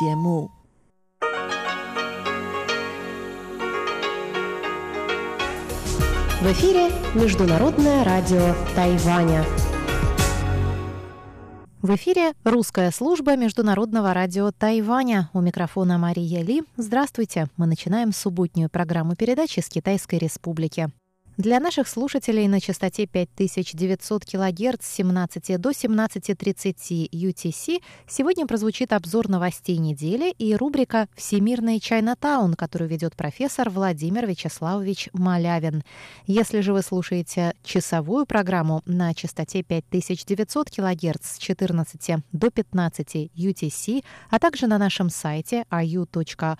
节目。В эфире Международное радио Тайваня. В эфире русская служба Международного радио Тайваня. У микрофона Мария Ли. Здравствуйте. Мы начинаем субботнюю программу передачи с Китайской Республики. Для наших слушателей на частоте 5900 кГц с 17 до 17.30 UTC сегодня прозвучит обзор новостей недели и рубрика «Всемирный Чайнатаун», которую ведет профессор Владимир Вячеславович Малявин. Если же вы слушаете часовую программу на частоте 5900 кГц с 14 до 15 UTC, а также на нашем сайте ru.com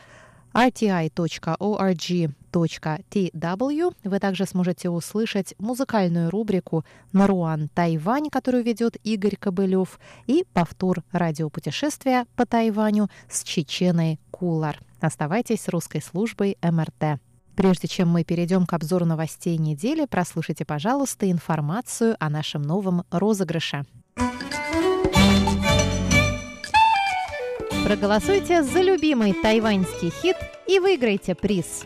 rti.org.tw вы также сможете услышать музыкальную рубрику «Наруан Тайвань», которую ведет Игорь Кобылев, и повтор радиопутешествия по Тайваню с Чеченой Кулар. Оставайтесь с русской службой МРТ. Прежде чем мы перейдем к обзору новостей недели, прослушайте, пожалуйста, информацию о нашем новом розыгрыше. Проголосуйте за любимый тайваньский хит и выиграйте приз.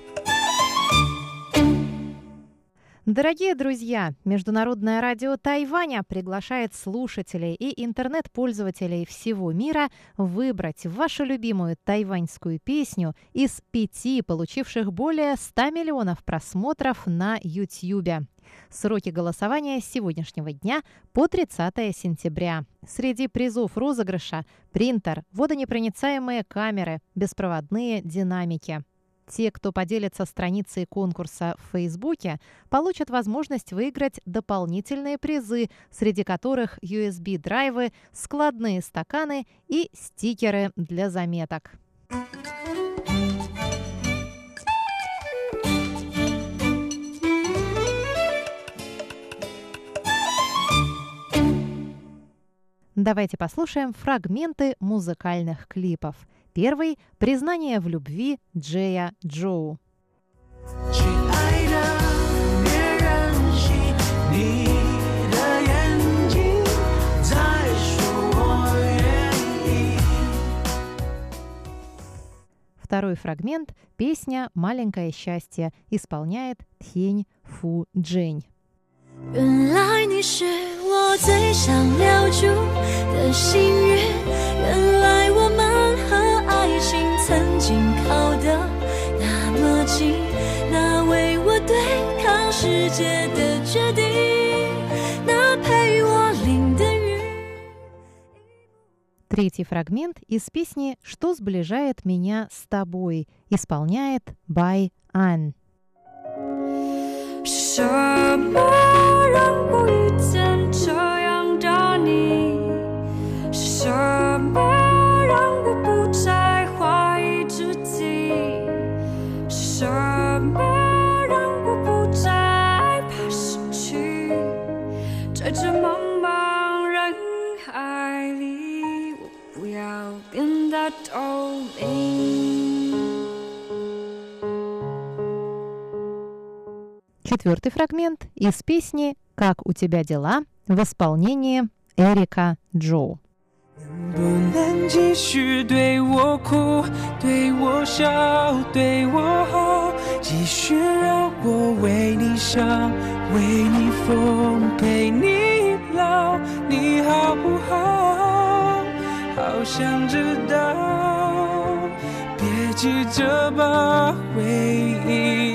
Дорогие друзья, Международное радио Тайваня приглашает слушателей и интернет-пользователей всего мира выбрать вашу любимую тайваньскую песню из пяти, получивших более 100 миллионов просмотров на YouTube. Сроки голосования с сегодняшнего дня по 30 сентября. Среди призов розыгрыша – принтер, водонепроницаемые камеры, беспроводные динамики. Те, кто поделится страницей конкурса в Фейсбуке, получат возможность выиграть дополнительные призы, среди которых USB-драйвы, складные стаканы и стикеры для заметок. Давайте послушаем фрагменты музыкальных клипов. Первый – «Признание в любви» Джея Джоу. Второй фрагмент – песня «Маленькое счастье» исполняет Тхень Фу Джень. 原来你是我最想留住的心愿，原来 世界的决定，那陪我淋的雨。Третий фрагмент из песни «Что сближает меня с тобой» исполняет Бай Ан. 什么让我遇见这样的你？是什么 Четвертый фрагмент из песни «Как у тебя дела» в исполнении Эрика Джоу. 不能继续对我哭，对我笑，对我好，继续让我为你想，为你疯，陪你老，你好不好？好想知道，别急着把回忆都。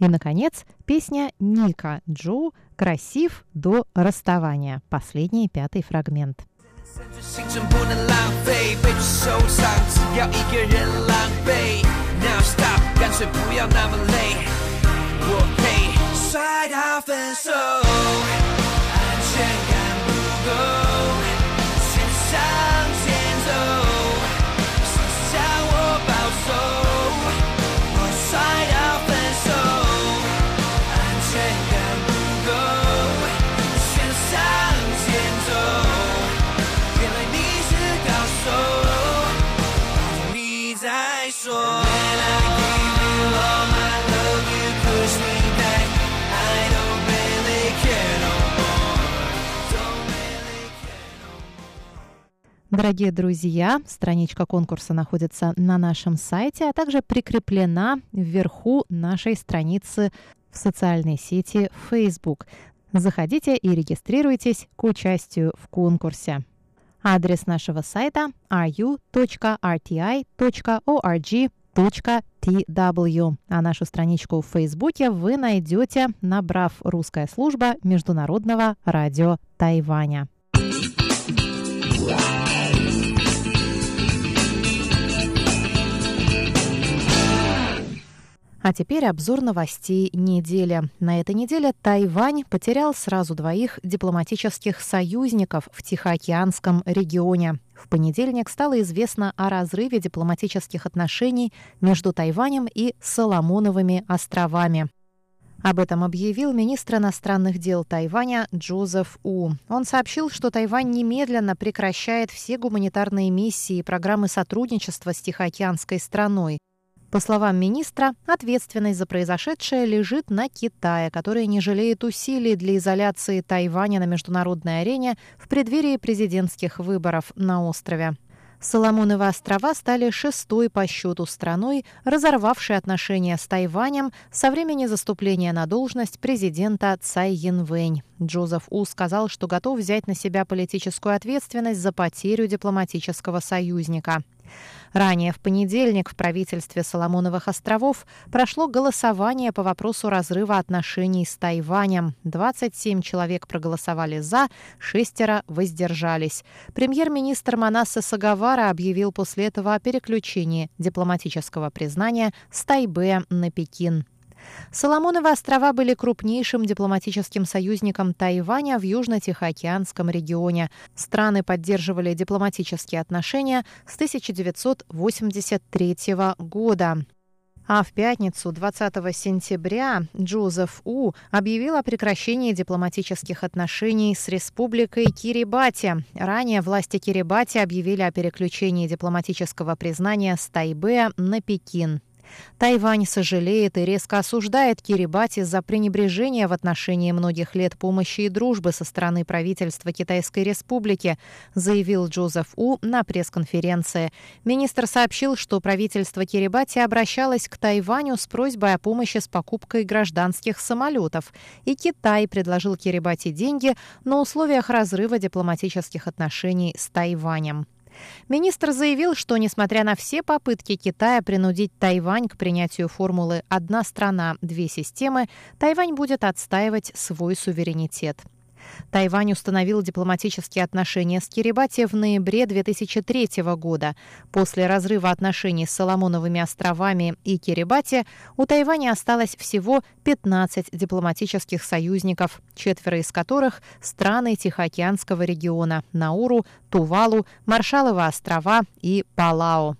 наконец, песня Ника Джу «Красив до расставания». Последний пятый фрагмент. 青春不能浪费，被受伤，只要一个人狼狈。Now stop，干脆不要那么累，我配摔到分手，安全感不够，先向前走， Дорогие друзья, страничка конкурса находится на нашем сайте, а также прикреплена вверху нашей страницы в социальной сети Facebook. Заходите и регистрируйтесь к участию в конкурсе. Адрес нашего сайта ru.rti.org.tw, а нашу страничку в Фейсбуке вы найдете, набрав «Русская служба Международного радио Тайваня». А теперь обзор новостей недели. На этой неделе Тайвань потерял сразу двоих дипломатических союзников в Тихоокеанском регионе. В понедельник стало известно о разрыве дипломатических отношений между Тайванем и Соломоновыми островами. Об этом объявил министр иностранных дел Тайваня Джозеф У. Он сообщил, что Тайвань немедленно прекращает все гуманитарные миссии и программы сотрудничества с Тихоокеанской страной. По словам министра, ответственность за произошедшее лежит на Китае, который не жалеет усилий для изоляции Тайваня на международной арене в преддверии президентских выборов на острове. Соломоновы острова стали шестой по счету страной, разорвавшей отношения с Тайванем со времени заступления на должность президента Цай Янвэнь. Джозеф У сказал, что готов взять на себя политическую ответственность за потерю дипломатического союзника. Ранее в понедельник в правительстве Соломоновых островов прошло голосование по вопросу разрыва отношений с Тайванем. 27 человек проголосовали «за», шестеро воздержались. Премьер-министр Манасса Сагавара объявил после этого о переключении дипломатического признания с Тайбе на Пекин. Соломоновы острова были крупнейшим дипломатическим союзником Тайваня в Южно-Тихоокеанском регионе. Страны поддерживали дипломатические отношения с 1983 года. А в пятницу, 20 сентября, Джозеф У объявил о прекращении дипломатических отношений с республикой Кирибати. Ранее власти Кирибати объявили о переключении дипломатического признания с Тайбе на Пекин. Тайвань сожалеет и резко осуждает Кирибати за пренебрежение в отношении многих лет помощи и дружбы со стороны правительства Китайской Республики, заявил Джозеф У на пресс-конференции. Министр сообщил, что правительство Кирибати обращалось к Тайваню с просьбой о помощи с покупкой гражданских самолетов, и Китай предложил Кирибати деньги на условиях разрыва дипломатических отношений с Тайванем. Министр заявил, что, несмотря на все попытки Китая принудить Тайвань к принятию формулы «одна страна, две системы», Тайвань будет отстаивать свой суверенитет. Тайвань установил дипломатические отношения с Кирибати в ноябре 2003 года. После разрыва отношений с Соломоновыми островами и Кирибати у Тайваня осталось всего 15 дипломатических союзников, четверо из которых – страны Тихоокеанского региона – Науру, Тувалу, Маршалловы острова и Палау.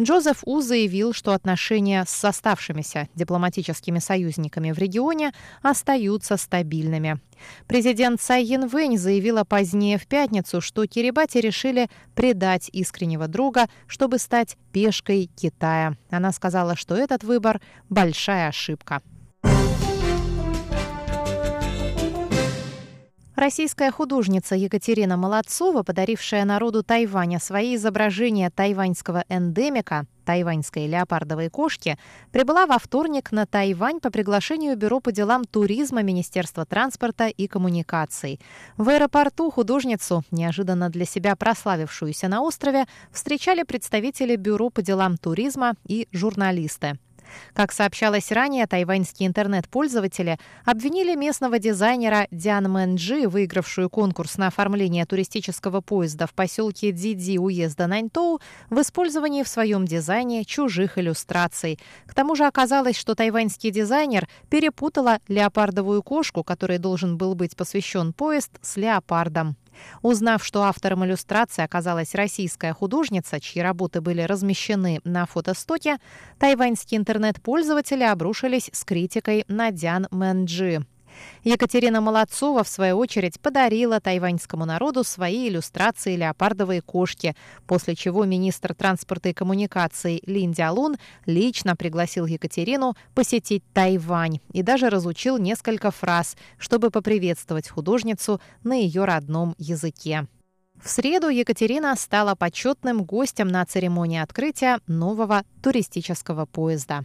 Джозеф У заявил, что отношения с оставшимися дипломатическими союзниками в регионе остаются стабильными. Президент Цай Янвэнь заявила позднее в пятницу, что Кирибати решили предать искреннего друга, чтобы стать пешкой Китая. Она сказала, что этот выбор – большая ошибка. Российская художница Екатерина Молодцова, подарившая народу Тайваня свои изображения тайваньского эндемика, тайваньской леопардовой кошки, прибыла во вторник на Тайвань по приглашению Бюро по делам туризма Министерства транспорта и коммуникаций. В аэропорту художницу, неожиданно для себя прославившуюся на острове, встречали представители Бюро по делам туризма и журналисты. Как сообщалось ранее, тайваньские интернет-пользователи обвинили местного дизайнера Диан Мэнджи, выигравшую конкурс на оформление туристического поезда в поселке Диди уезда Наньтоу, в использовании в своем дизайне чужих иллюстраций. К тому же оказалось, что тайваньский дизайнер перепутала леопардовую кошку, которой должен был быть посвящен поезд, с леопардом. Узнав, что автором иллюстрации оказалась российская художница, чьи работы были размещены на фотостоке, тайваньские интернет-пользователи обрушились с критикой на Дян Мэнджи. Екатерина Молодцова, в свою очередь, подарила тайваньскому народу свои иллюстрации «Леопардовые кошки», после чего министр транспорта и коммуникаций Лин Дялун лично пригласил Екатерину посетить Тайвань и даже разучил несколько фраз, чтобы поприветствовать художницу на ее родном языке. В среду Екатерина стала почетным гостем на церемонии открытия нового туристического поезда.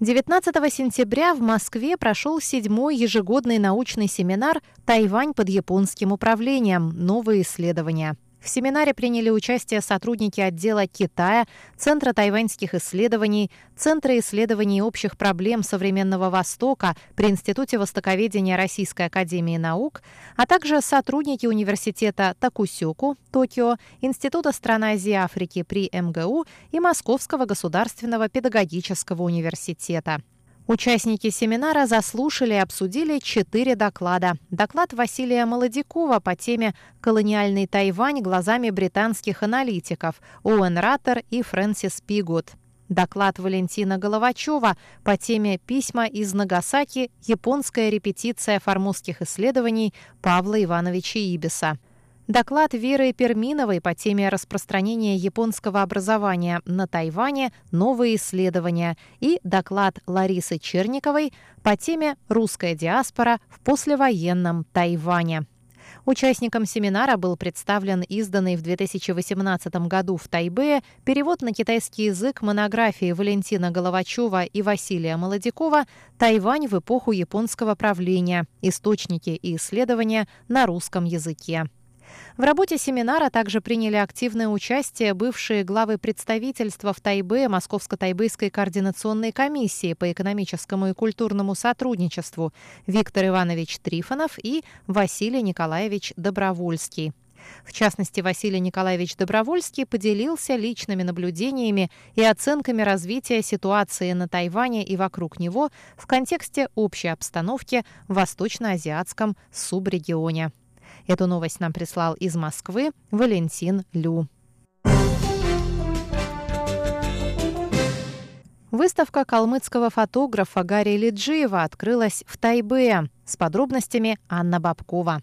19 сентября в Москве прошел седьмой ежегодный научный семинар «Тайвань под японским управлением. Новые исследования». В семинаре приняли участие сотрудники отдела Китая, Центра тайваньских исследований, Центра исследований общих проблем современного Востока при Институте востоковедения Российской академии наук, а также сотрудники университета Такусюку, Токио, Института стран Азии и Африки при МГУ и Московского государственного педагогического университета. Участники семинара заслушали и обсудили четыре доклада. Доклад Василия Молодякова по теме «Колониальный Тайвань глазами британских аналитиков» Оуэн Раттер и Фрэнсис Пигот. Доклад Валентина Головачева по теме «Письма из Нагасаки. Японская репетиция формузских исследований» Павла Ивановича Ибиса – Доклад Веры Перминовой по теме распространения японского образования на Тайване «Новые исследования» и доклад Ларисы Черниковой по теме «Русская диаспора в послевоенном Тайване». Участникам семинара был представлен изданный в 2018 году в Тайбе перевод на китайский язык монографии Валентина Головачева и Василия Молодякова «Тайвань в эпоху японского правления. Источники и исследования на русском языке». В работе семинара также приняли активное участие бывшие главы представительства в Тайбе Московско-Тайбэйской координационной комиссии по экономическому и культурному сотрудничеству Виктор Иванович Трифонов и Василий Николаевич Добровольский. В частности, Василий Николаевич Добровольский поделился личными наблюдениями и оценками развития ситуации на Тайване и вокруг него в контексте общей обстановки в восточно-азиатском субрегионе. Эту новость нам прислал из Москвы Валентин Лю. Выставка калмыцкого фотографа Гарри Лиджиева открылась в Тайбе. С подробностями Анна Бабкова.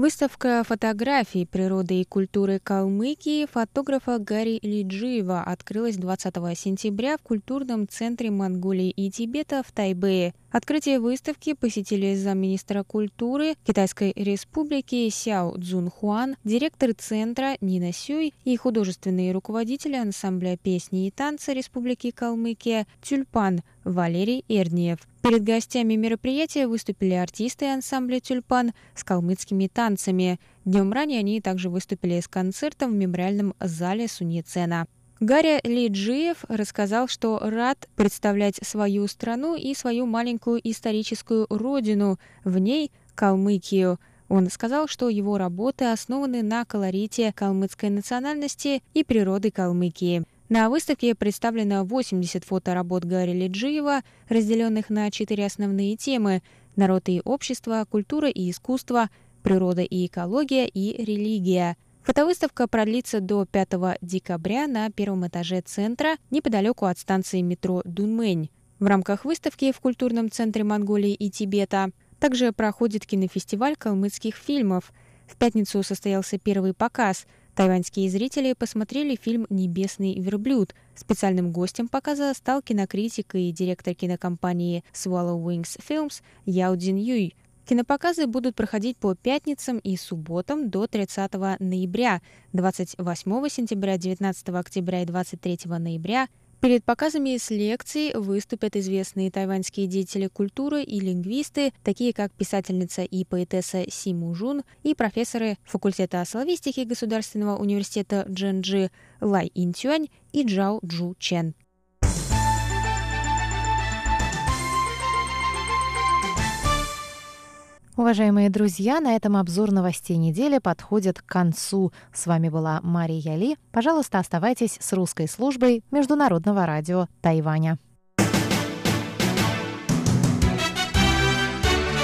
Выставка фотографий природы и культуры Калмыкии фотографа Гарри Лиджиева открылась 20 сентября в культурном центре Монголии и Тибета в Тайбэе. Открытие выставки посетили замминистра культуры Китайской республики Сяо Цзунхуан, директор центра Нина Сюй и художественный руководитель ансамбля песни и танца Республики Калмыкия Тюльпан Валерий Эрдниев. Перед гостями мероприятия выступили артисты ансамбля «Тюльпан» с калмыцкими танцами. Днем ранее они также выступили с концертом в мемориальном зале Суньецена. Гарри Лиджиев рассказал, что рад представлять свою страну и свою маленькую историческую родину, в ней Калмыкию. Он сказал, что его работы основаны на колорите калмыцкой национальности и природы Калмыкии. На выставке представлено 80 фоторабот Гарри Лиджиева, разделенных на четыре основные темы – народ и общество, культура и искусство, природа и экология и религия – Фотовыставка продлится до 5 декабря на первом этаже центра, неподалеку от станции метро Дунмэнь. В рамках выставки в культурном центре Монголии и Тибета также проходит кинофестиваль калмыцких фильмов. В пятницу состоялся первый показ. Тайваньские зрители посмотрели фильм «Небесный верблюд». Специальным гостем показа стал кинокритик и директор кинокомпании Swallow Wings Films Яо Дин Юй – Кинопоказы будут проходить по пятницам и субботам до 30 ноября, 28 сентября, 19 октября и 23 ноября. Перед показами с лекцией выступят известные тайваньские деятели культуры и лингвисты, такие как писательница и поэтесса Си Мужун и профессоры факультета славистики Государственного университета Дженджи Лай Интюань и Джао Джу Чен. Уважаемые друзья, на этом обзор новостей недели подходит к концу. С вами была Мария Яли. Пожалуйста, оставайтесь с русской службой Международного радио Тайваня.